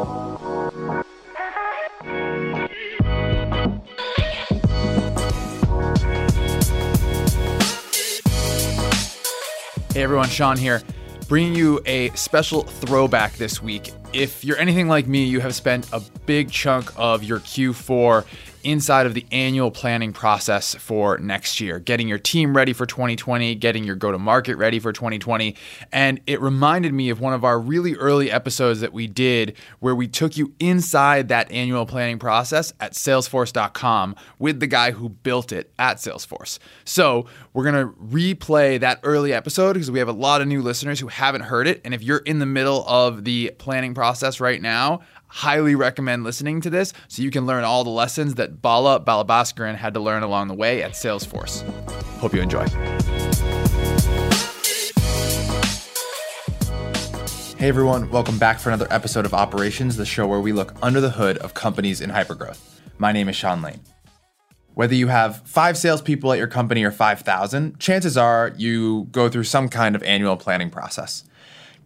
Hey everyone, Sean here, bringing you a special throwback this week. If you're anything like me, you have spent a big chunk of your Q4 inside of the annual planning process for next year, getting your team ready for 2020, getting your go to market ready for 2020. And it reminded me of one of our really early episodes that we did where we took you inside that annual planning process at salesforce.com with the guy who built it at Salesforce. So we're going to replay that early episode because we have a lot of new listeners who haven't heard it. And if you're in the middle of the planning process right now, highly recommend listening to this so you can learn all the lessons that Bala Balabhaskaran had to learn along the way at Salesforce. Hope you enjoy. Hey everyone, welcome back for another episode of Operations, the show where we look under the hood of companies in hypergrowth. My name is Sean Lane. Whether you have five salespeople at your company or 5,000, chances are you go through some kind of annual planning process.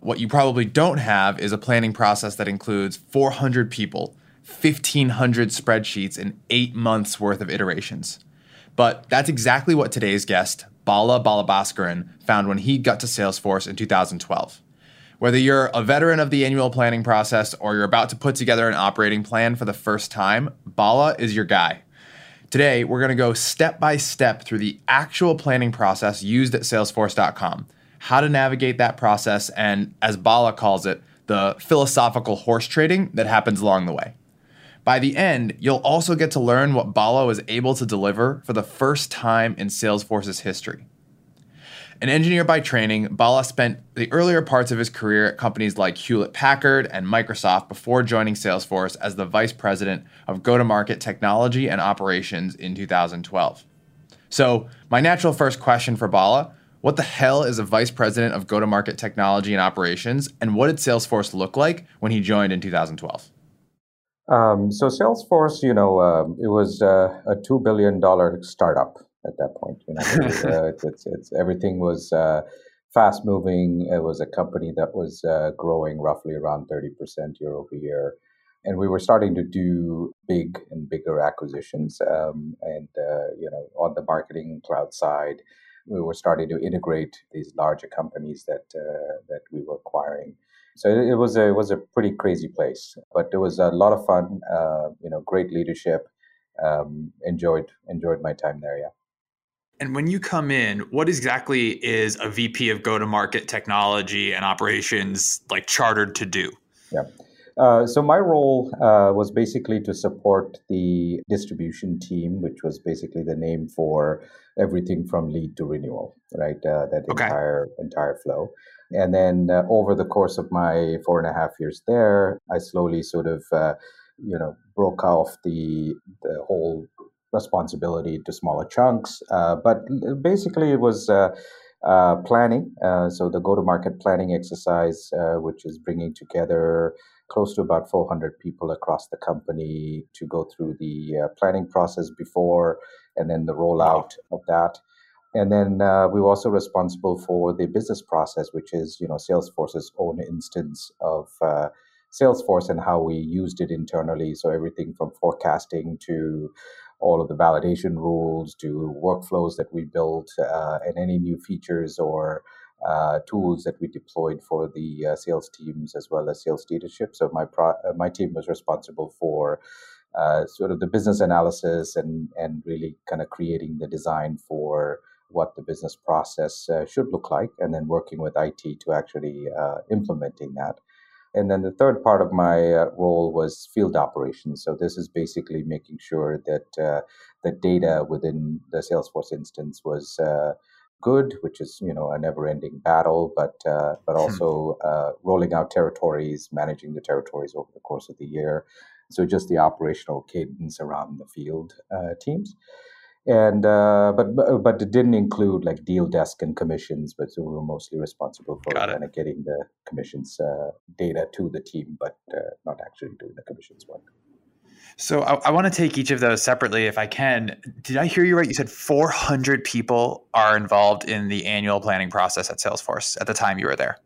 What you probably don't have is a planning process that includes 400 people, 1,500 spreadsheets, and eight months worth of iterations. But that's exactly what today's guest, Bala Balabhaskaran, found when he got to Salesforce in 2012. Whether you're a veteran of the annual planning process or you're about to put together an operating plan for the first time, Bala is your guy. Today, we're going to go step by step through the actual planning process used at Salesforce.com how to navigate that process, and as Bala calls it, the philosophical horse trading that happens along the way. By the end, you'll also get to learn what Bala was able to deliver for the first time in Salesforce's history. An engineer by training, Bala spent the earlier parts of his career at companies like Hewlett Packard and Microsoft before joining Salesforce as the vice president of go to market technology and operations in 2012. So, my natural first question for Bala what the hell is a vice president of go to market technology and operations? And what did Salesforce look like when he joined in 2012? Um, so Salesforce, you know, um, it was uh, a two billion dollar startup at that point. You know, it was, uh, it's, it's, everything was uh, fast moving. It was a company that was uh, growing roughly around thirty percent year over year, and we were starting to do big and bigger acquisitions. Um, and uh, you know, on the marketing cloud side, we were starting to integrate these larger companies that uh, that we were acquiring. So it, was a it was a pretty crazy place, but it was a lot of fun. Uh, you know, great leadership. Um, enjoyed enjoyed my time there. Yeah. And when you come in, what exactly is a VP of go to market technology and operations like chartered to do? Yeah. Uh, so my role uh, was basically to support the distribution team, which was basically the name for everything from lead to renewal, right? Uh, that okay. entire entire flow. And then uh, over the course of my four and a half years there, I slowly sort of, uh, you know, broke off the the whole responsibility to smaller chunks. but basically, it was. Uh, planning. Uh, so the go-to-market planning exercise, uh, which is bringing together close to about 400 people across the company to go through the uh, planning process before and then the rollout of that. And then uh, we were also responsible for the business process, which is you know Salesforce's own instance of uh, Salesforce and how we used it internally. So everything from forecasting to all of the validation rules to workflows that we built uh, and any new features or uh, tools that we deployed for the uh, sales teams as well as sales leadership. So my pro- uh, my team was responsible for uh, sort of the business analysis and and really kind of creating the design for what the business process uh, should look like, and then working with IT to actually uh, implementing that. And then the third part of my role was field operations. So this is basically making sure that the data within the Salesforce instance was good, which is you know a never-ending battle, but uh, but hmm. also uh, rolling out territories, managing the territories over the course of the year. So just the operational cadence around the field uh, teams, and uh, but but it didn't include like deal desk and commissions, but so we were mostly responsible for kind of getting the commissions uh, data to the team, but uh, not actually doing the commissions work. So I, I want to take each of those separately if I can. Did I hear you right? You said 400 people are involved in the annual planning process at Salesforce at the time you were there.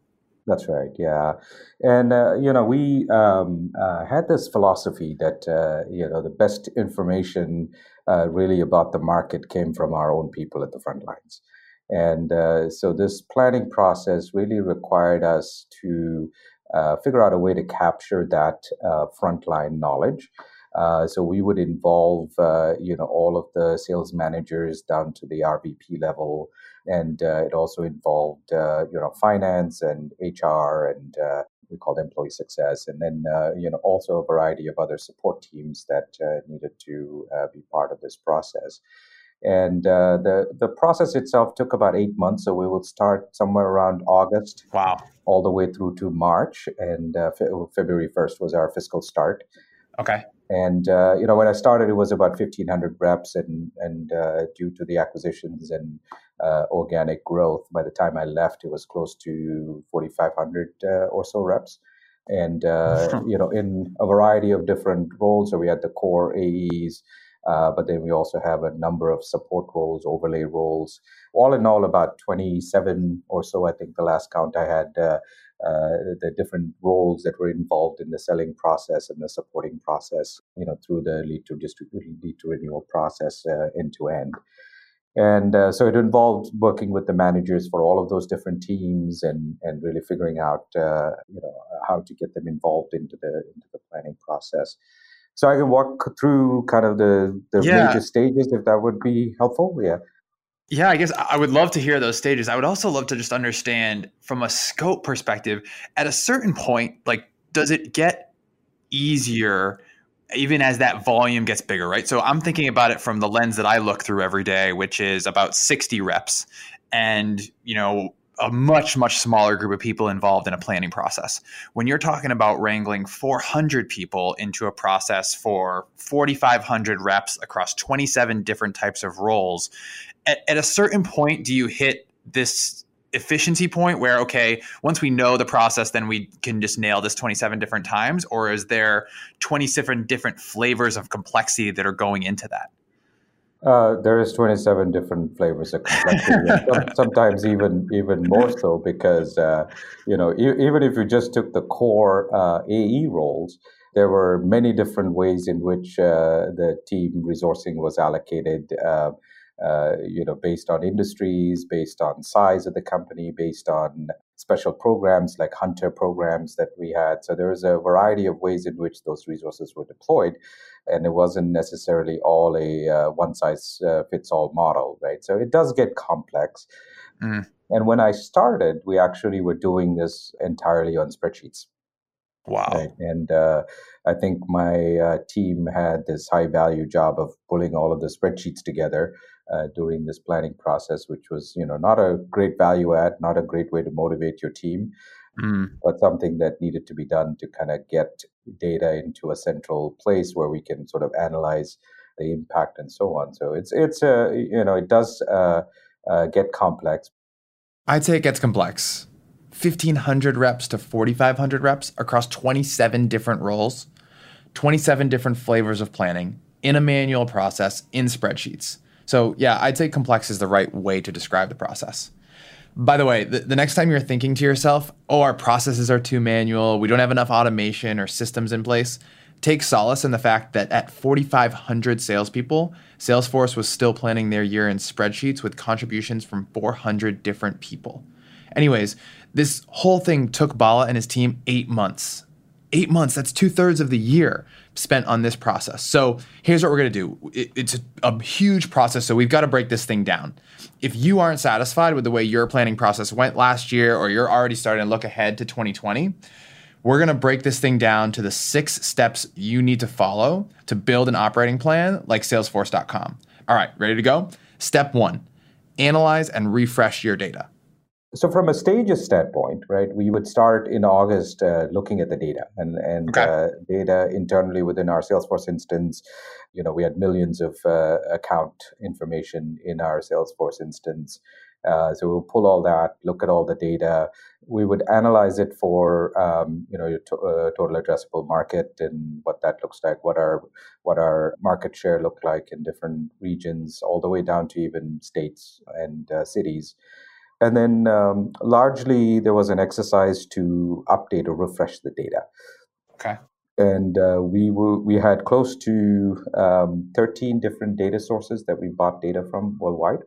That's right. Yeah, and uh, you know we um, uh, had this philosophy that uh, you know the best information uh, really about the market came from our own people at the front lines, and uh, so this planning process really required us to uh, figure out a way to capture that frontline knowledge. So we would involve, you know, all of the sales managers down to the RVP level, and uh, it also involved uh, you know finance and HR and uh, we called employee success, and then uh, you know also a variety of other support teams that uh, needed to uh, be part of this process. And the the process itself took about eight months, so we would start somewhere around August. Wow! All the way through to March, and February first was our fiscal start. Okay. And uh, you know, when I started, it was about 1,500 reps, and and uh, due to the acquisitions and uh, organic growth, by the time I left, it was close to 4,500 uh, or so reps. And uh, you know, in a variety of different roles, so we had the core AEs, uh, but then we also have a number of support roles, overlay roles. All in all, about 27 or so. I think the last count I had uh, the different roles that were involved in the selling process and the supporting process, you know, through the lead to lead to renewal process uh, end to end. And uh, so it involved working with the managers for all of those different teams and, and really figuring out, uh, you know, how to get them involved into the into the planning process. So I can walk through kind of the, the yeah. major stages if that would be helpful. Yeah. Yeah, I guess I would love to hear those stages. I would also love to just understand from a scope perspective, at a certain point, like, does it get easier even as that volume gets bigger, right? So I'm thinking about it from the lens that I look through every day, which is about 60 reps. And, you know, a much much smaller group of people involved in a planning process. When you're talking about wrangling 400 people into a process for 4500 reps across 27 different types of roles at, at a certain point do you hit this efficiency point where okay once we know the process then we can just nail this 27 different times? Or is there 27 different flavors of complexity that are going into that uh, there is 27 different flavors of complexity, sometimes even even more so because uh, you know e- even if you just took the core uh, AE roles, there were many different ways in which uh, the team resourcing was allocated. Uh, uh, you know, based on industries, based on size of the company, based on special programs like hunter programs that we had. So there was a variety of ways in which those resources were deployed, and it wasn't necessarily all a uh, one size uh, fits all model, right? So it does get complex. Mm. And when I started, we actually were doing this entirely on spreadsheets. Wow. Right? And uh, I think my uh, team had this high value job of pulling all of the spreadsheets together uh, during this planning process, which was, you know, not a great value add, not a great way to motivate your team, mm. but something that needed to be done to kind of get data into a central place where we can sort of analyze the impact and so on. So it's it's uh, you know it does uh, uh, get complex. I'd say it gets complex. 1500 reps to 4500 reps across 27 different roles, 27 different flavors of planning in a manual process in spreadsheets. So, yeah, I'd say complex is the right way to describe the process. By the way, the, the, next time you're thinking to yourself, oh, our processes are too manual, we don't have enough automation or systems in place, take solace in the fact that at 4,500 salespeople, Salesforce was still planning their year in spreadsheets with contributions from 400 different people. Anyways, this whole thing took Bala and his team eight months. Eight months, that's two thirds of the year spent on this process. So here's what we're gonna do it, it's a, a huge process, so we've gotta break this thing down. If you aren't satisfied with the way your planning process went last year, or you're already starting to look ahead to 2020, we're gonna break this thing down to the six steps you need to follow to build an operating plan like Salesforce.com. All right, ready to go? Step one analyze and refresh your data. So, from a stages standpoint, right, we would start in August uh, looking at the data and, and okay. uh, data internally within our Salesforce instance. You know, we had millions of uh, account information in our Salesforce instance. Uh, so we'll pull all that, look at all the data. We would analyze it for um, you know your to, uh, total addressable market and what that looks like, what our what our market share look like in different regions, all the way down to even states and uh, cities. And then um, largely there was an exercise to update or refresh the data. Okay. And uh, we were, we had close to um, 13 different data sources that we bought data from worldwide.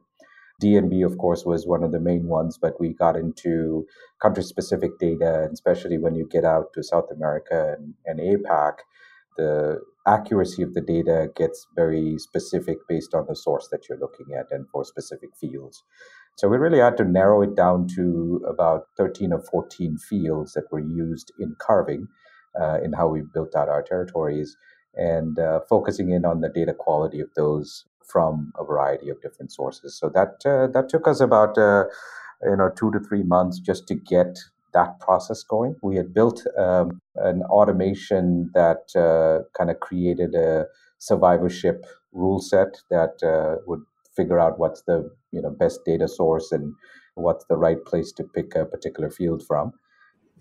DNB, of course, was one of the main ones, but we got into country specific data, and especially when you get out to South America and, and APAC, the accuracy of the data gets very specific based on the source that you're looking at and for specific fields. So we really had to narrow it down to about 13 or 14 fields that were used in carving uh, in how we built out our territories and uh, focusing in on the data quality of those from a variety of different sources. So that uh, that took us about uh, you know two to three months just to get that process going. We had built um, an automation that uh, kind of created a survivorship rule set that uh, would figure out what's the you know best data source and what's the right place to pick a particular field from.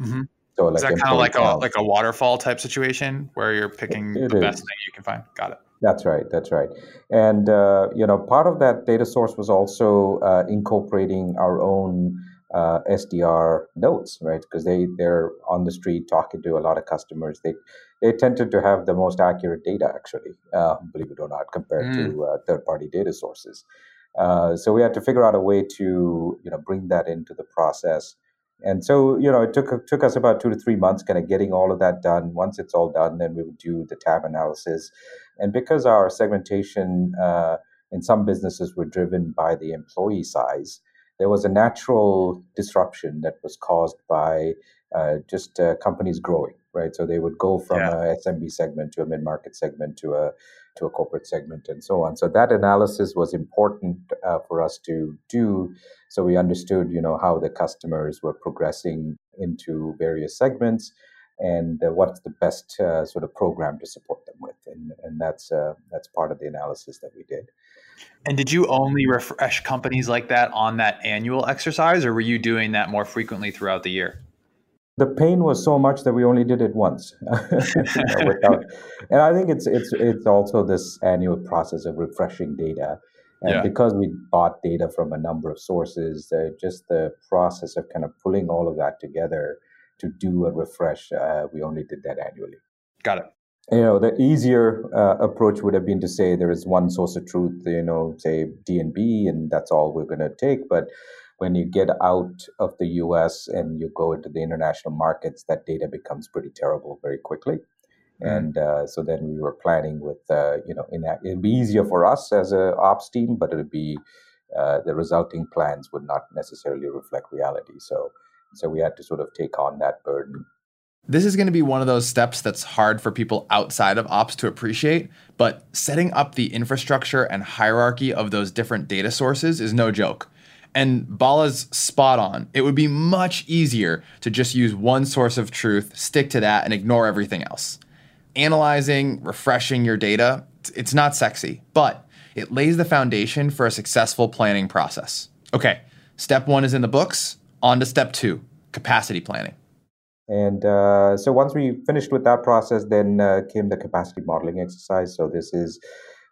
Mm-hmm. So like is that kind of like a like a waterfall type situation where you're picking it, it the is. best thing you can find? Got it. That's right. That's right. And uh, you know, part of that data source was also uh, incorporating our own uh, SDR notes, right? Because they they're on the street talking to a lot of customers. They they tended to have the most accurate data, actually, uh, believe it or not, compared mm. to uh, third party data sources. Uh, so we had to figure out a way to you know bring that into the process. And so you know it took took us about two to three months, kind of getting all of that done. Once it's all done, then we would do the TAM analysis. And because our segmentation uh, in some businesses were driven by the employee size there was a natural disruption that was caused by uh, just uh, companies growing, right? So they would go from yeah. a SMB segment to a mid market segment to a to a corporate segment and so on. So that analysis was important uh, for us to do, so we understood, you know, how the customers were progressing into various segments and uh, what's the best uh, sort of program to support them with, and and that's uh, that's part of the analysis that we did. And did you only refresh companies like that on that annual exercise, or were you doing that more frequently throughout the year? The pain was so much that we only did it once. without, and I think it's it's it's also this annual process of refreshing data, and yeah. because we bought data from a number of sources, uh, just the process of kind of pulling all of that together to do a refresh, uh, we only did that annually. Got it you know the easier uh, approach would have been to say there is one source of truth you know say dnb and that's all we're going to take. But when you get out of the us and you go into the international markets that data becomes pretty terrible very quickly. Mm-hmm. and uh, so then we were planning with uh, you know in that, it'd be easier for us as a ops team but it'd be uh, the resulting plans would not necessarily reflect reality. So so we had to sort of take on that burden this is going to be one of those steps that's hard for people outside of ops to appreciate, but setting up the infrastructure and hierarchy of those different data sources is no joke. And Bala's spot on. It would be much easier to just use one source of truth, stick to that, and ignore everything else. Analyzing, refreshing your data, it's not sexy, but it lays the foundation for a successful planning process. Okay, step one is in the books. On to step two capacity planning. And uh, so once we finished with that process, then uh, came the capacity modeling exercise. So this is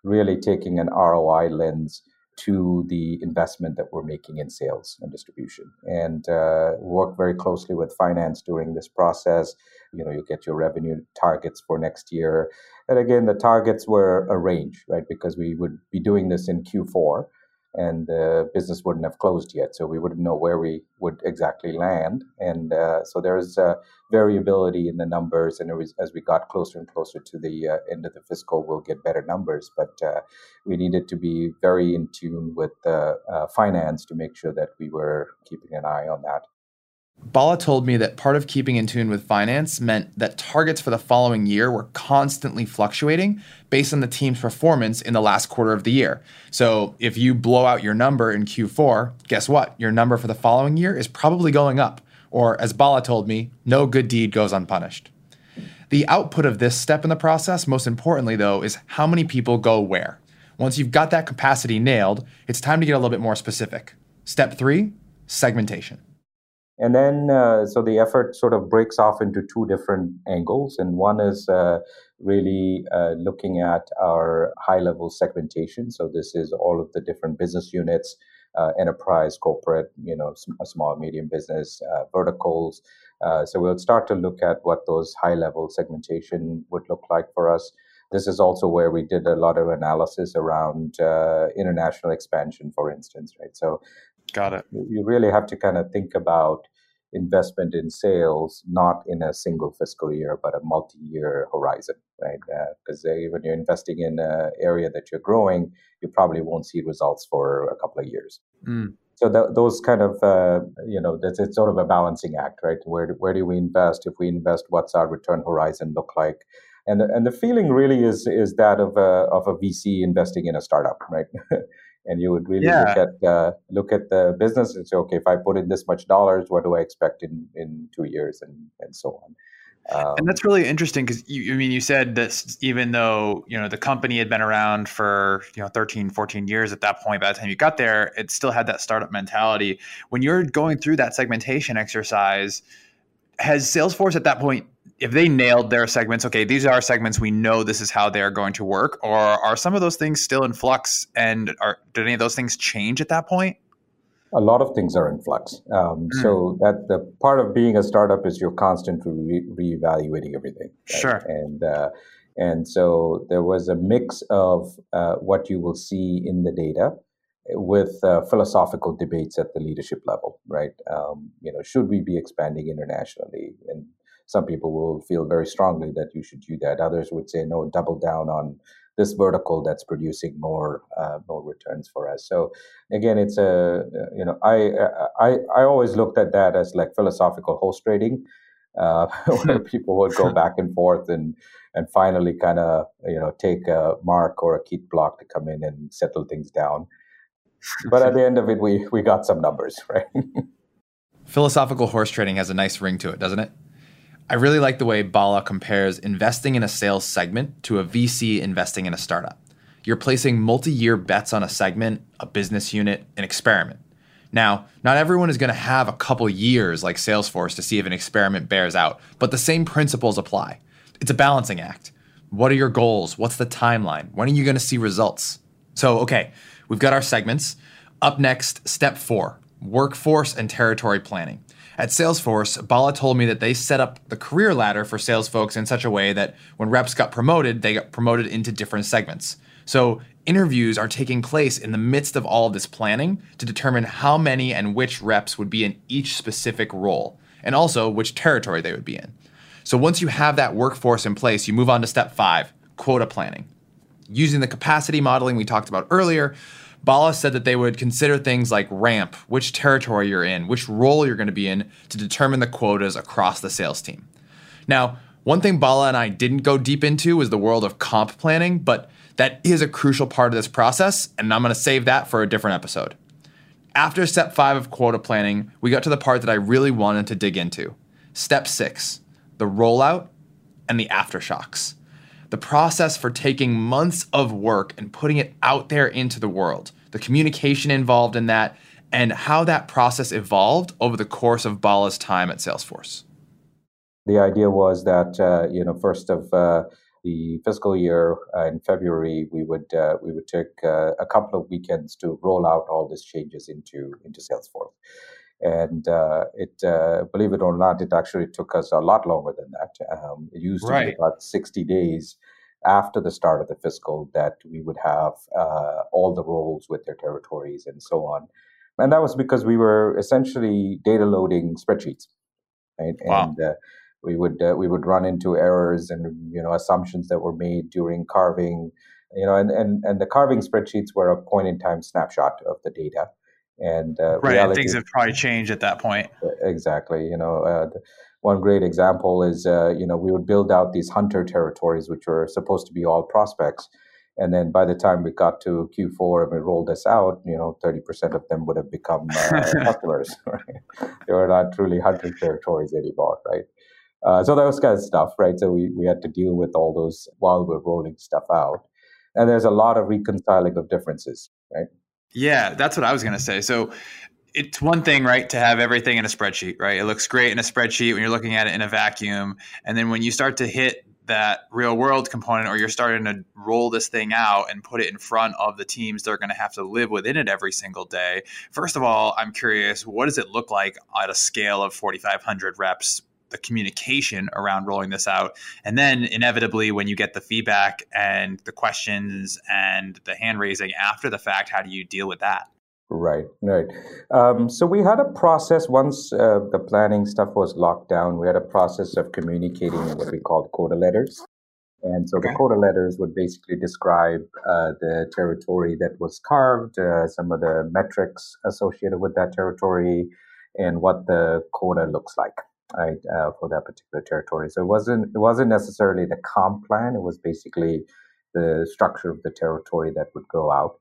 really taking an ROI lens to the investment that we're making in sales and distribution, and uh, work very closely with finance during this process. You know, you get your revenue targets for next year, and again, the targets were a range, right? Because we would be doing this in Q4 and the business wouldn't have closed yet, so we wouldn't know where we would exactly land. And uh, so there's uh, variability in the numbers, and was, as we got closer and closer to the uh, end of the fiscal, we'll get better numbers. But uh, we needed to be very in tune with uh, finance to make sure that we were keeping an eye on that. Bala told me that part of keeping in tune with finance meant that targets for the following year were constantly fluctuating based on the team's performance in the last quarter of the year. So if you blow out your number in Q4, guess what? Your number for the following year is probably going up. Or as Bala told me, no good deed goes unpunished. The output of this step in the process, most importantly though, is how many people go where. Once you've got that capacity nailed, it's time to get a little bit more specific. Step three segmentation. And then, uh, so the effort sort of breaks off into two different angles. And one is uh, really uh, looking at our high level segmentation. So, this is all of the different business units uh, enterprise, corporate, you know, a small medium business uh, verticals. Uh, so we'll start to look at what those high level segmentation would look like for us. This is also where we did a lot of analysis around international expansion, for instance, right? So, got it. You really have to kind of think about investment in sales not in a single fiscal year but a multi-year horizon right? Because uh, when you're investing in an area that you're growing you probably won't see results for a couple of years. Mm. so th- those kind of uh, you know that's it's sort of a balancing act right? Where do, where do we invest? If we invest what's our return horizon look like? And the, and the feeling really is is that of a of a VC investing in a startup right and you would really yeah. look at uh, look at the business and say, okay, if I put in this much dollars, what do I expect in in two years, and and so on. Um, and that's really interesting because you, I mean, you said that even though, you know, the company had been around for, you know, 13, 14 years at that point, by the time you got there, it still had that startup mentality. When you're going through that segmentation exercise, has Salesforce at that point if they nailed their segments, okay, these are our segments, we know this is how they're going to work, or are some of those things still in flux? And are did any of those things change at that point? A lot of things are in flux. Um, mm. So that the part of being a startup is you're constantly re- reevaluating everything. Right? Sure. And uh, and so there was a mix of uh, what you will see in the data with uh, philosophical debates at the leadership level, right? Um, you know, should we be expanding internationally? And some people will feel very strongly that you should do that. Others would say, no, double down on this vertical that's producing more uh, more returns for us. So again, it's a you know I I I always looked at that as like philosophical horse trading, uh, where people would go back and forth and and finally kind of you know take a Marc or a Keith Block to come in and settle things down. But at the end of it, we we got some numbers, right? philosophical horse trading has a nice ring to it, doesn't it? I really like the way Bala compares investing in a sales segment to a VC investing in a startup. You're placing multi year bets on a segment, a business unit, an experiment. Now, not everyone is going to have a couple years like Salesforce to see if an experiment bears out, but the same principles apply. It's a balancing act. What are your goals? What's the timeline? When are you going to see results? So, okay, we've got our segments. Up next, step four workforce and territory planning. At Salesforce, Bala told me that they set up the career ladder for sales folks in such a way that when reps got promoted, they got promoted into different segments. So interviews are taking place in the midst of all of this planning to determine how many and which reps would be in each specific role, and also which territory they would be in. So once you have that workforce in place, you move on to step five quota planning. Using the capacity modeling we talked about earlier, Bala said that they would consider things like ramp, which territory you're in, which role you're going to be in to determine the quotas across the sales team. Now, one thing Bala and I didn't go deep into was the world of comp planning, but that is a crucial part of this process, and I'm going to save that for a different episode. After step five of quota planning, we got to the part that I really wanted to dig into. Step six the rollout and the aftershocks the process for taking months of work and putting it out there into the world, the communication involved in that, and how that process evolved over the course of Bala's time at Salesforce. The idea was that uh, you know first of uh, the fiscal year uh, in February, we would uh, we would take uh, a couple of weekends to roll out all these changes into into Salesforce. And uh, it, uh, believe it or not, it actually took us a lot longer than that. Um, it used right. to be about 60 days after the start of the fiscal that we would have uh, all the roles with their territories and so on. And that was because we were essentially data loading spreadsheets, right? Wow. And uh, we would uh, we would run into errors and you know assumptions that were made during carving, you know, and and and the carving spreadsheets were a point in time snapshot of the data and uh, right reality, things have probably changed at that point. Exactly you know uh, one great example is uh, you know we would build out these hunter territories which were supposed to be all prospects. And then by the time we got to q4 and we rolled this out you know 30% of them would have become uh, customers right? they were not truly hunter territories anymore right? Uh, so that was kind of stuff right? So we, we had to deal with all those while we're rolling stuff out. And there's a lot of reconciling of differences right yeah, that's what I was going to say. So it's one thing, right, to have everything in a spreadsheet, right? It looks great in a spreadsheet when you're looking at it in a vacuum. And then when you start to hit that real world component or you're starting to roll this thing out and put it in front of the teams that are going to have to live within it every single day first of all i'm curious what does it look like at a scale of 4500 reps the communication around rolling this out and then inevitably when you get the feedback and the questions and the hand raising after the fact how do you deal with that Right, right. Um, so we had a process once uh, the planning stuff was locked down. We had a process of communicating what we called quota letters. And so okay. the quota letters would basically describe uh, the territory that was carved, uh, some of the metrics associated with that territory, and what the quota looks like, right, uh, for that particular territory. So it wasn't it wasn't necessarily the comp plan; it was basically the structure of the territory that would go out.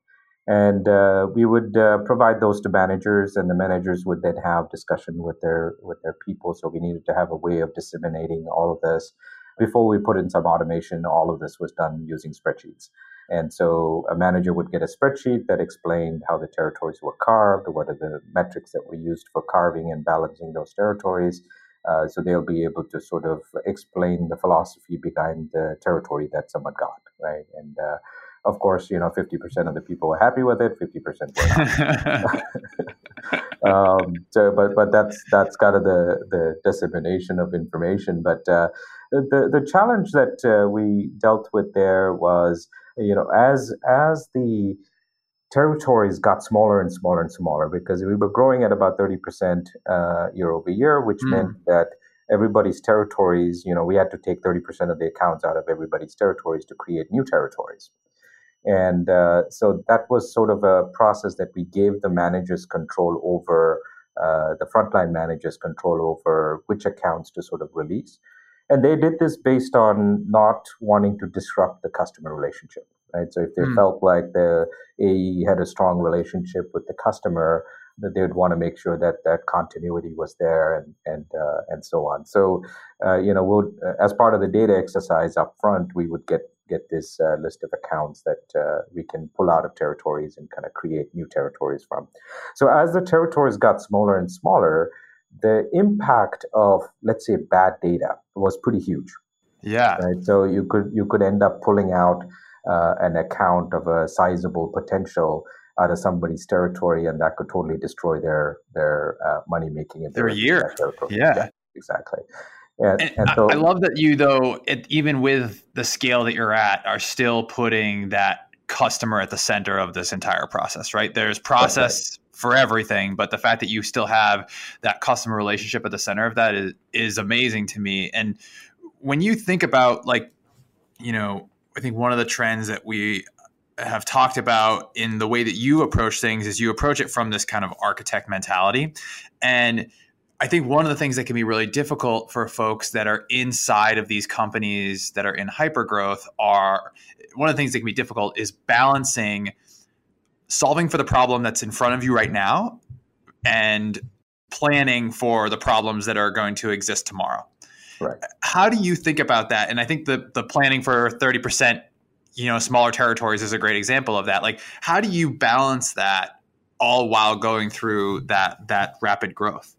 And uh, we would uh, provide those to managers and the managers would then have discussion with their with their people. So we needed to have a way of disseminating all of this before we put in some automation. All of this was done using spreadsheets. And so a manager would get a spreadsheet that explained how the territories were carved what are the metrics that were used for carving and balancing those territories uh, so they'll be able to sort of explain the philosophy behind the territory that someone got right and uh, of course, you know, 50% of the people were happy with it, 50% were not. um, so, but, but that's, that's kind of the, the dissemination of information. But uh, the, the challenge that uh, we dealt with there was, you know, as, as the territories got smaller and smaller and smaller because we were growing at about 30% uh, year over year, which mm. meant that everybody's territories, you know, we had to take 30% of the accounts out of everybody's territories to create new territories. And uh, so that was sort of a process that we gave the managers control over, uh, the frontline managers control over which accounts to sort of release. And they did this based on not wanting to disrupt the customer relationship, right? So if they mm. felt like the AE had a strong relationship with the customer, that they would want to make sure that that continuity was there and and uh, and so on. So, uh, you know, we'll, as part of the data exercise up front, we would get get this uh, list of accounts that uh, we can pull out of territories and kind of create new territories from. So as the territories got smaller and smaller, the impact of let's say bad data was pretty huge. Yeah. Right. So you could you could end up pulling out uh, an account of a sizable potential out of somebody's territory, and that could totally destroy their their uh, money making. Their year. Yeah. yeah. Exactly. And, and so, I, I, love that you, though, it, even with the scale that you're at, are still putting that customer at the center of this entire process, right? There's process right. for everything, but the fact that you still have that customer relationship at the center of that is, is amazing to me. And when you think about, like, you know, I think one of the trends that we have talked about in the way that you approach things is you approach it from this kind of architect mentality. And I think one of the things that can be really difficult for folks that are inside of these companies that are in hypergrowth are one of the things that can be difficult is balancing solving for the problem that's in front of you right now and planning for the problems that are going to exist tomorrow. Right. How do you think about that? And I think the the planning for 30%, you know, smaller territories is a great example of that. Like how do you balance that all while going through that that rapid growth?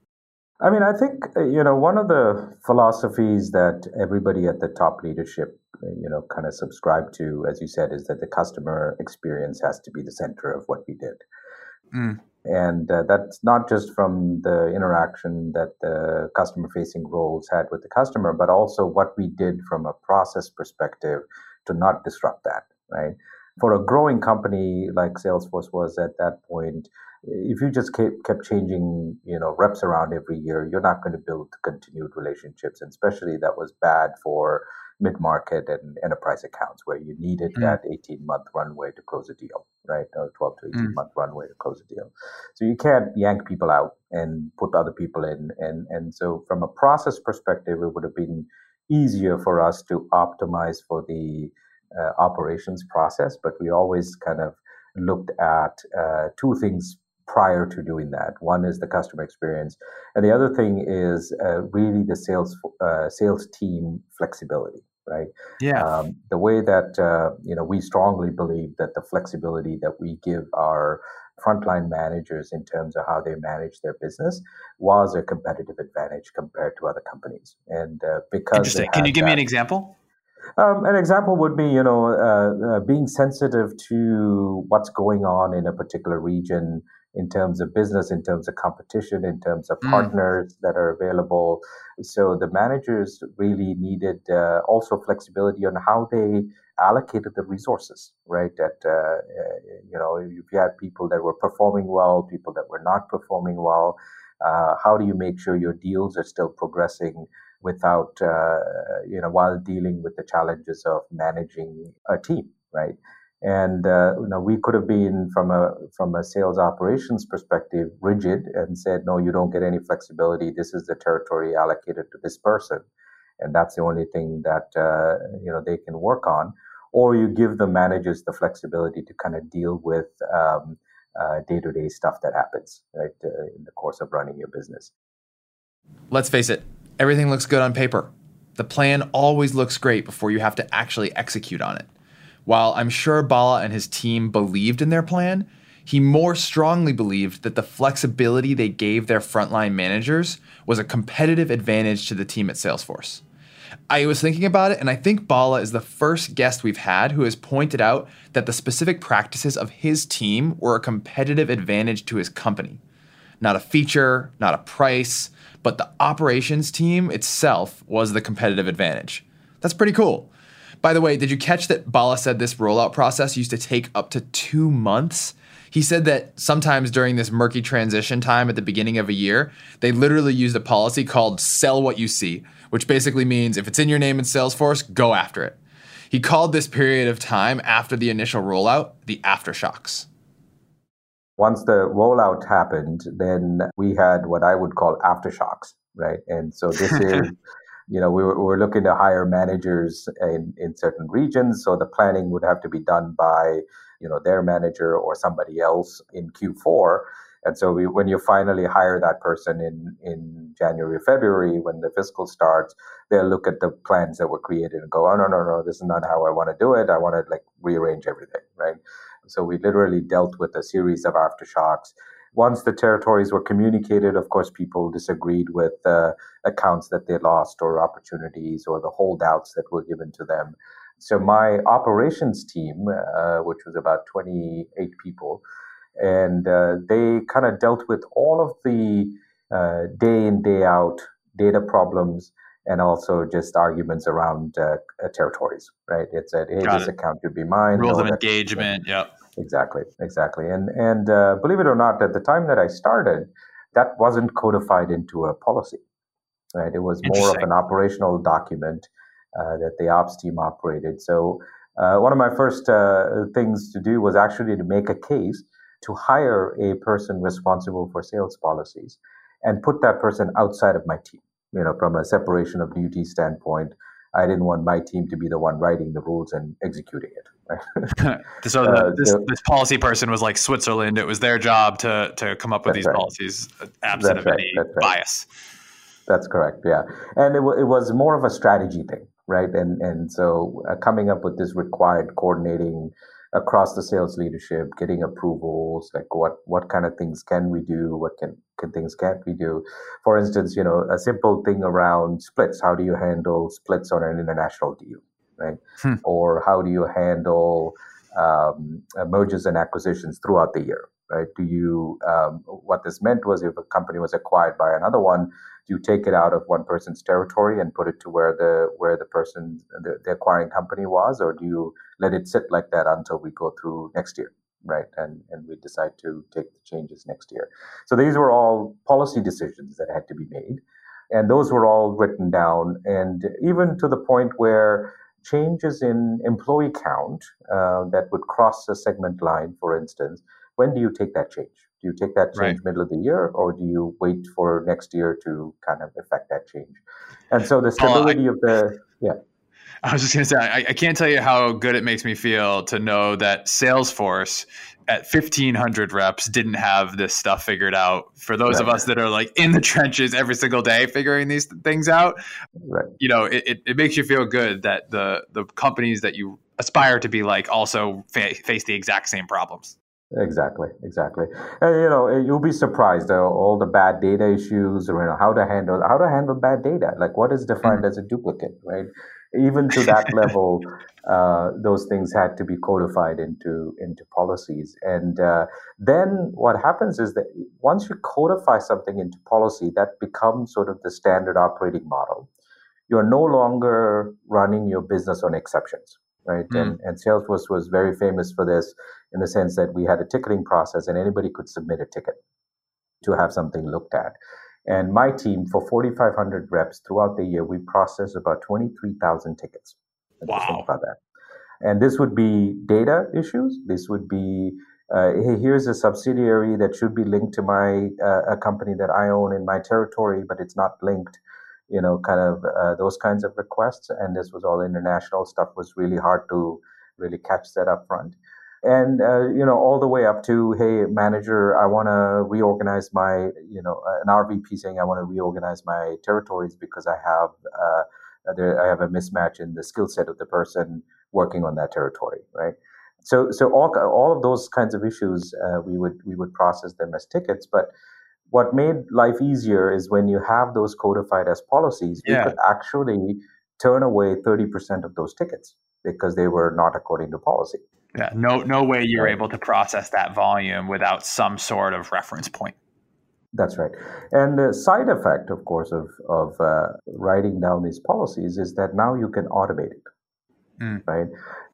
I mean, I think, you know, one of the philosophies that everybody at the top leadership, you know, kind of subscribe to, as you said, is that the customer experience has to be the center of what we did. Mm. And uh, that's not just from the interaction that the customer facing roles had with the customer, but also what we did from a process perspective to not disrupt that, right? For a growing company like Salesforce was at that point, if you just kept, kept changing you know reps around every year you're not going to build continued relationships and especially that was bad for mid-market and enterprise accounts where you needed mm. that 18 month runway to close a deal right or 12 to 18 mm. month runway to close a deal so you can't yank people out and put other people in and and so from a process perspective it would have been easier for us to optimize for the uh, operations process but we always kind of looked at uh, two things prior to doing that. One is the customer experience, and the other thing is uh, really the sales uh, sales team flexibility. Right. Yeah. Um, the way that uh, you know we strongly believe that the flexibility that we give our frontline managers in terms of how they manage their business was a competitive advantage compared to other companies. And uh, because interesting, can you give that, me an example? Um, an example would be, you know, uh, uh, being sensitive to what's going on in a particular region in terms of business, in terms of competition, in terms of mm. partners that are available. So the managers really needed uh, also flexibility on how they allocated the resources, right? That, uh, uh, you know, if you had people that were performing well, people that were not performing well, uh, how do you make sure your deals are still progressing without, uh, you know, while dealing with the challenges of managing a team, right? And uh, you know, we could have been from a from a sales operations perspective rigid and said, no, you don't get any flexibility. This is the territory allocated to this person, and that's the only thing that uh, you know they can work on. Or you give the managers the flexibility to kind of deal with day to day stuff that happens right uh, in the course of running your business. Let's face it, everything looks good on paper. The plan always looks great before you have to actually execute on it. While I'm sure Bala and his team believed in their plan, he more strongly believed that the flexibility they gave their frontline managers was a competitive advantage to the team at Salesforce. I was thinking about it, and I think Bala is the first guest we've had who has pointed out that the specific practices of his team were a competitive advantage to his company. Not a feature, not a price, but the operations team itself was the competitive advantage. That's pretty cool. By the way, did you catch that Bala said this rollout process used to take up to two months? He said that sometimes during this murky transition time at the beginning of a year, they literally used a policy called sell what you see, which basically means if it's in your name in Salesforce, go after it. He called this period of time after the initial rollout the aftershocks. Once the rollout happened, then we had what I would call aftershocks, right? And so this is you know, we were, we were looking to hire managers in, in certain regions. So the planning would have to be done by, you know, their manager or somebody else in Q4. And so we, when you finally hire that person in, in January February, when the fiscal starts, they'll look at the plans that were created and go, oh, no, no, no, this is not how I want to do it. I want to like rearrange everything, right? So we literally dealt with a series of aftershocks once the territories were communicated, of course, people disagreed with uh, accounts that they lost or opportunities or the holdouts that were given to them. So my operations team, uh, which was about 28 people, and uh, they kind of dealt with all of the uh, day in, day out data problems and also just arguments around uh, territories, right? It said, hey, Got this it. account could be mine. Rules of engagement, yep. Exactly, exactly. And and uh, believe it or not, at the time that I started, that wasn't codified into a policy. Right, it was more of an operational document uh, that the ops team operated. So uh, one of my first uh, things to do was actually to make a case to hire a person responsible for sales policies and put that person outside of my team. You know, from a separation of duty standpoint, I didn't want my team to be the one writing the rules and executing it. Right? so uh, this, this policy person was like Switzerland. It was their job to to come up with these right. policies, absent that's of right. any that's bias. That's correct. Yeah, and it, w- it was more of a strategy thing, right? And and so uh, coming up with this required coordinating across the sales leadership, getting approvals, like what what kind of things can we do, what can, can things can't we do. For instance, you know, a simple thing around splits. How do you handle splits on an international deal, right? Hmm. Or how do you handle um, mergers and acquisitions throughout the year, right? Do you um, what this meant was if a company was acquired by another one, do you take it out of one person's territory and put it to where the where the person the, the acquiring company was or do you let it sit like that until we go through next year right and and we decide to take the changes next year so these were all policy decisions that had to be made and those were all written down and even to the point where changes in employee count uh, that would cross a segment line for instance when do you take that change do you take that change right. middle of the year, or do you wait for next year to kind of affect that change? And so the stability I, of the yeah. I was just going to say, I, I, can't tell you how good it makes me feel to know that Salesforce at 1500 reps didn't have this stuff figured out. For those right. of us that are like in the trenches every single day figuring these things out, right. you know, it, it, it, makes you feel good that the, the companies that you aspire to be like also fa- face the exact same problems. Exactly, exactly. And you know, you'll be surprised uh, all the bad data issues, or you know, how to handle how to handle bad data. Like what is defined mm-hmm. as a duplicate, right? Even to that level, uh, those things had to be codified into into policies. And uh, then what happens is that once you codify something into policy, that becomes sort of the standard operating model. You're no longer running your business on exceptions right? Mm. And, and Salesforce was very famous for this in the sense that we had a ticketing process and anybody could submit a ticket to have something looked at. And my team, for 4,500 reps throughout the year, we process about 23,000 tickets. Wow. About that. And this would be data issues. This would be, uh, hey, here's a subsidiary that should be linked to my uh, a company that I own in my territory, but it's not linked you know, kind of uh, those kinds of requests. And this was all international stuff. Was really hard to really catch that up front. And uh, you know, all the way up to, hey, manager, I want to reorganize my, you know, an RVP saying I want to reorganize my territories because I have uh, there, I have a mismatch in the skill set of the person working on that territory, right? So, so all all of those kinds of issues, uh, we would we would process them as tickets, but what made life easier is when you have those codified as policies, yeah. we could actually turn away 30% of those tickets because they were not according to policy. Yeah, no, no way you're able to process that volume without some sort of reference point. That's right. And the side effect, of course, of, of uh, writing down these policies is that now you can automate it mm. right?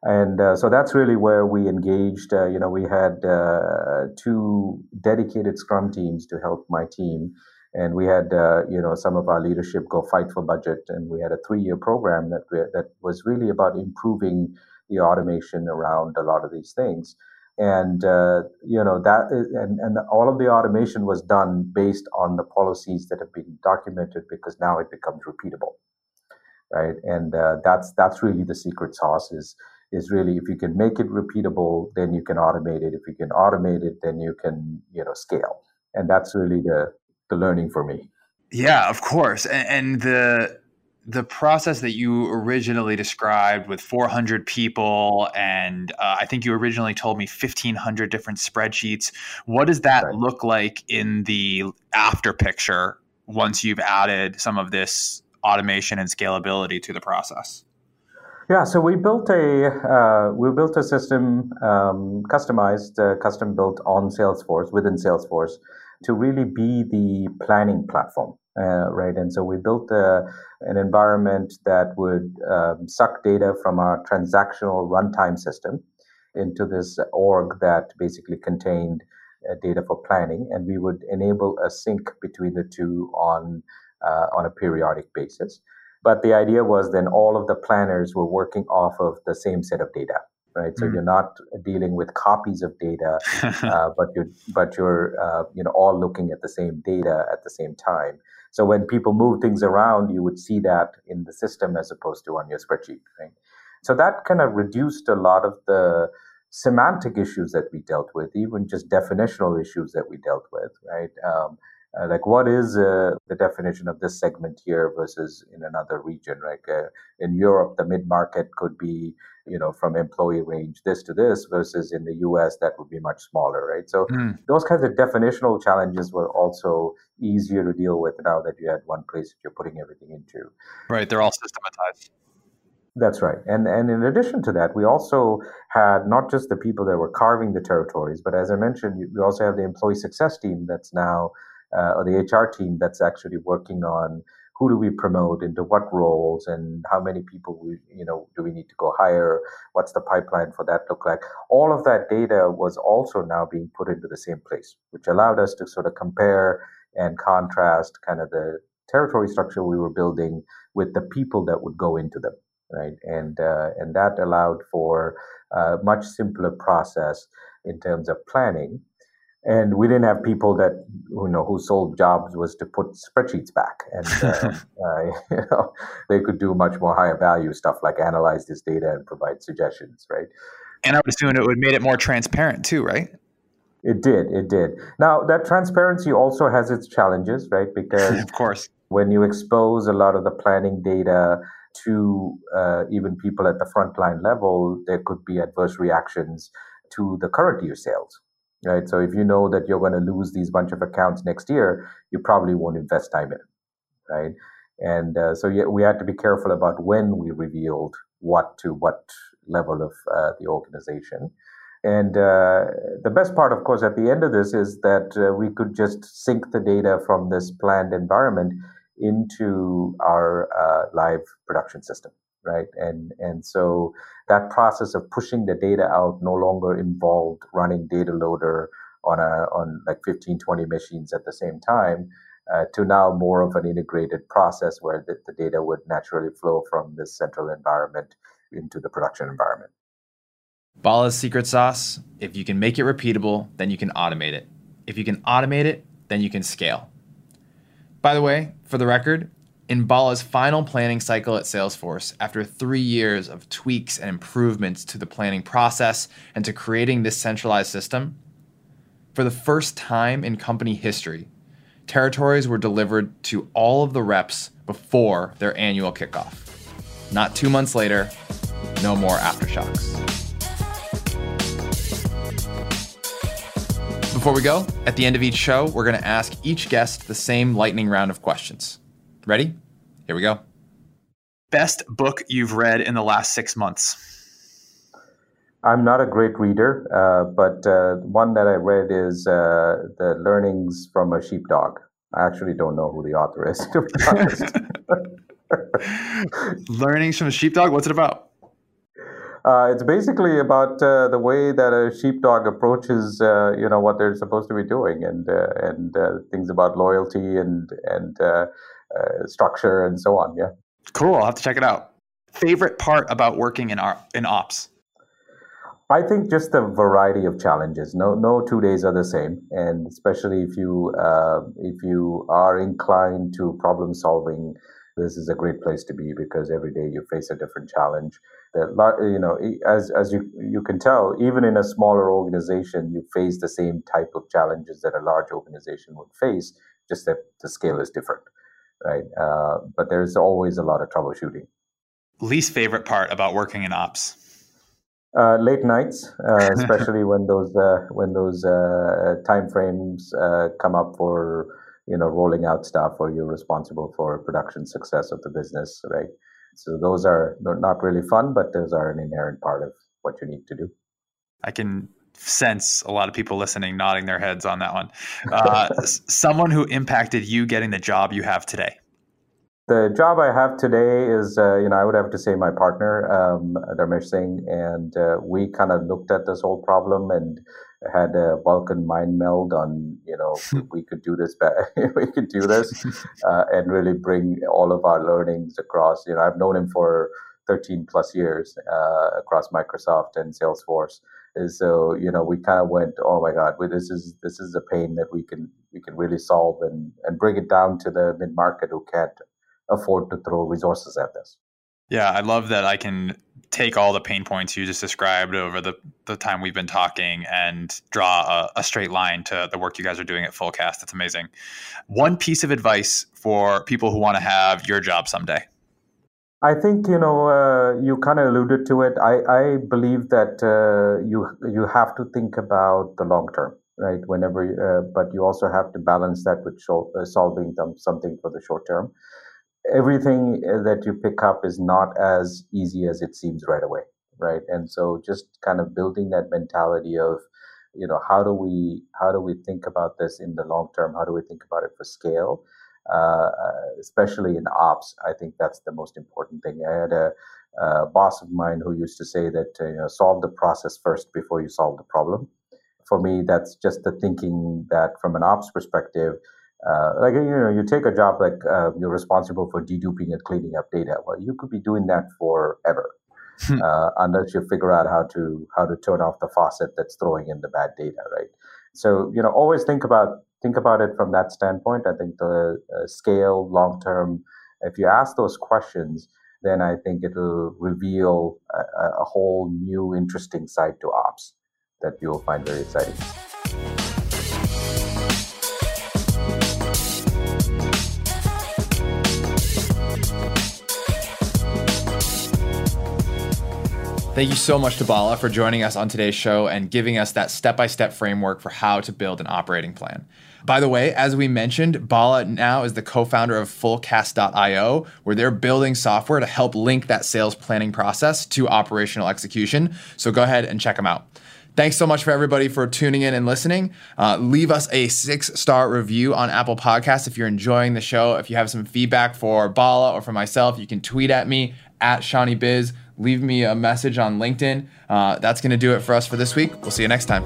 And uh, so that's really where we engaged. Uh, you know, we had uh, two dedicated Scrum teams to help my team, and we had uh, you know some of our leadership go fight for budget, and we had a three-year program that that was really about improving the automation around a lot of these things. And uh, you know that, and and all of the automation was done based on the policies that have been documented because now it becomes repeatable right? And uh, that's that's really the secret sauce is is really if you can make it repeatable, then you can automate it. If you can automate it, then you can you know scale, and that's really the the learning for me. Yeah, of course, and, and the the process that you originally described with 400 people and uh, i think you originally told me 1500 different spreadsheets what does that right. look like in the after picture once you've added some of this automation and scalability to the process? Yeah, so we built a uh, we built a system um, customized, uh, custom built on Salesforce within Salesforce to really be the planning platform, uh, right? And so we built a, an environment that would um, suck data from our transactional runtime system into this org that basically contained uh, data for planning, and we would enable a sync between the two on uh, on a periodic basis. But the idea was then all of the planners were working off of the same set of data, right? So mm-hmm. you're not dealing with copies of data, uh, but you're but you're uh, you know all looking at the same data at the same time. So when people move things around, you would see that in the system as opposed to on your spreadsheet, right? So that kind of reduced a lot of the semantic issues that we dealt with, even just definitional issues that we dealt with, right? Um, uh, like what is uh, the definition of this segment here versus in another region like uh, in europe the mid market could be you know from employee range this to this versus in the us that would be much smaller right so mm. those kinds of definitional challenges were also easier to deal with now that you had one place that you're putting everything into right they're all systematized that's right. And and in addition to that, we also had not just the people that were carving the territories, but as I mentioned, we also have the employee success team that's now uh, or the HR team that's actually working on who do we promote into what roles and how many people we you know do we need to go hire? What's the pipeline for that look like? All of that data was also now being put into the same place which allowed us to sort of compare and contrast kind of the territory structure we were building with the people that would go into them right? And uh, and that allowed for a much simpler process in terms of planning and we didn't have people that you know whose sole jobs was to put spreadsheets back. And uh, uh, you know they could do much more higher value stuff like analyze this data and provide suggestions right? And i would assume it would made it more transparent too right? It did it did. Now that transparency also has its challenges right? Because of course. when you expose a lot of the planning data to uh, even people at the frontline level there could be adverse reactions to the current year sales right? So if you know that you're going to lose these bunch of accounts next year, you probably won't invest time in it, right? And uh, so we had to be careful about when we revealed what to what level of uh, the organization. And uh, the best part, of course, at the end of this is that uh, we could just sync the data from this planned environment into our uh, live production system, right? And and so that process of pushing the data out no longer involved running data loader on a on like 15, 20 machines at the same time. Uh, to now more of an integrated process where the, the data would naturally flow from this central environment into the production environment. Bala's secret sauce if you can make it repeatable, then you can automate it. If you can automate it, then you can scale. By the way, for the record, in Bala's final planning cycle at Salesforce, after three years of tweaks and improvements to the planning process and to creating this centralized system, for the first time in company history, territories were delivered to all of the reps before their annual kickoff. Not two months later, no more aftershocks. Before we go, at the end of each show, we're going to ask each guest the same lightning round of questions. Ready? Here we go. Best book you've read in the last six months? I'm not a great reader, uh, but uh, one that I read is uh, The Learnings from a Sheepdog. I actually don't know who the author is, to be honest. Learnings from a Sheepdog? What's it about? Uh, it's basically about uh, the way that a sheepdog approaches, uh, you know, what they're supposed to be doing, and uh, and uh, things about loyalty and and uh, structure and so on. Yeah. Cool. I'll have to check it out. Favorite part about working in our in ops? I think just the variety of challenges. No, no two days are the same, and especially if you if you are inclined to problem solving this is a great place to be because every day you face a different challenge. That you know, as as you you can tell, even in a smaller organization, you face the same type of challenges that a large organization would face. Just that the scale is different, right? Uh, but there's always a lot of troubleshooting. Least favorite part about working in ops. Uh, late nights, uh, especially when those uh, when those uh, time frames uh, come up for you know rolling out stuff or you're responsible for production success of the business right so those are not really fun but those are an inherent part of what you need to do i can sense a lot of people listening nodding their heads on that one uh, someone who impacted you getting the job you have today the job I have today is, uh, you know, I would have to say my partner, um, Dharmesh Singh, and uh, we kind of looked at this whole problem and had a Vulcan mind meld on, you know, we could do this, better, we could do this, uh, and really bring all of our learnings across. You know, I've known him for 13 plus years uh, across Microsoft and Salesforce. And so, you know, we kind of went, oh my God, well, this is this is a pain that we can we can really solve and and bring it down to the mid market who can't afford to throw resources at this. Yeah, I love that I can take all the pain points you just described over the, the time we've been talking and draw a, a, straight line to the work you guys are doing at Fullcast. It's amazing. One piece of advice for people who want to have your job someday. I think you know uh, you kind of alluded to it. I, I believe that uh, you you have to think about the long term, right? Whenever, uh, but you also have to balance that with uh, solving them something for the short term everything uh, that you pick up is not as easy as it seems right away right and so just kind of building that mentality of you know how do we how do we think about this in the long term how do we think about it for scale uh, especially in ops i think that's the most important thing i had a, a boss of mine who used to say that uh, you know solve the process first before you solve the problem for me that's just the thinking that from an ops perspective uh, like you know, you take a job like uh, you're responsible for deduping and cleaning up data. Well, you could be doing that forever, hmm. uh, unless you figure out how to how to turn off the faucet that's throwing in the bad data, right? So you know, always think about think about it from that standpoint. I think the uh, scale, long term. If you ask those questions, then I think it'll reveal a, a whole new, interesting side to ops that you'll find very exciting. Thank you so much to Bala for joining us on today's show and giving us that step by step framework for how to build an operating plan. By the way, as we mentioned, Bala now is the co founder of Fullcast.io, where they're building software to help link that sales planning process to operational execution. So go ahead and check them out. Thanks so much for everybody for tuning in and listening. Uh, leave us a six star review on Apple Podcasts if you're enjoying the show. If you have some feedback for Bala or for myself, you can tweet at me at Shawnee Biz leave me a message on LinkedIn. Uh, that's going to do it for us for this week. We'll see you next time.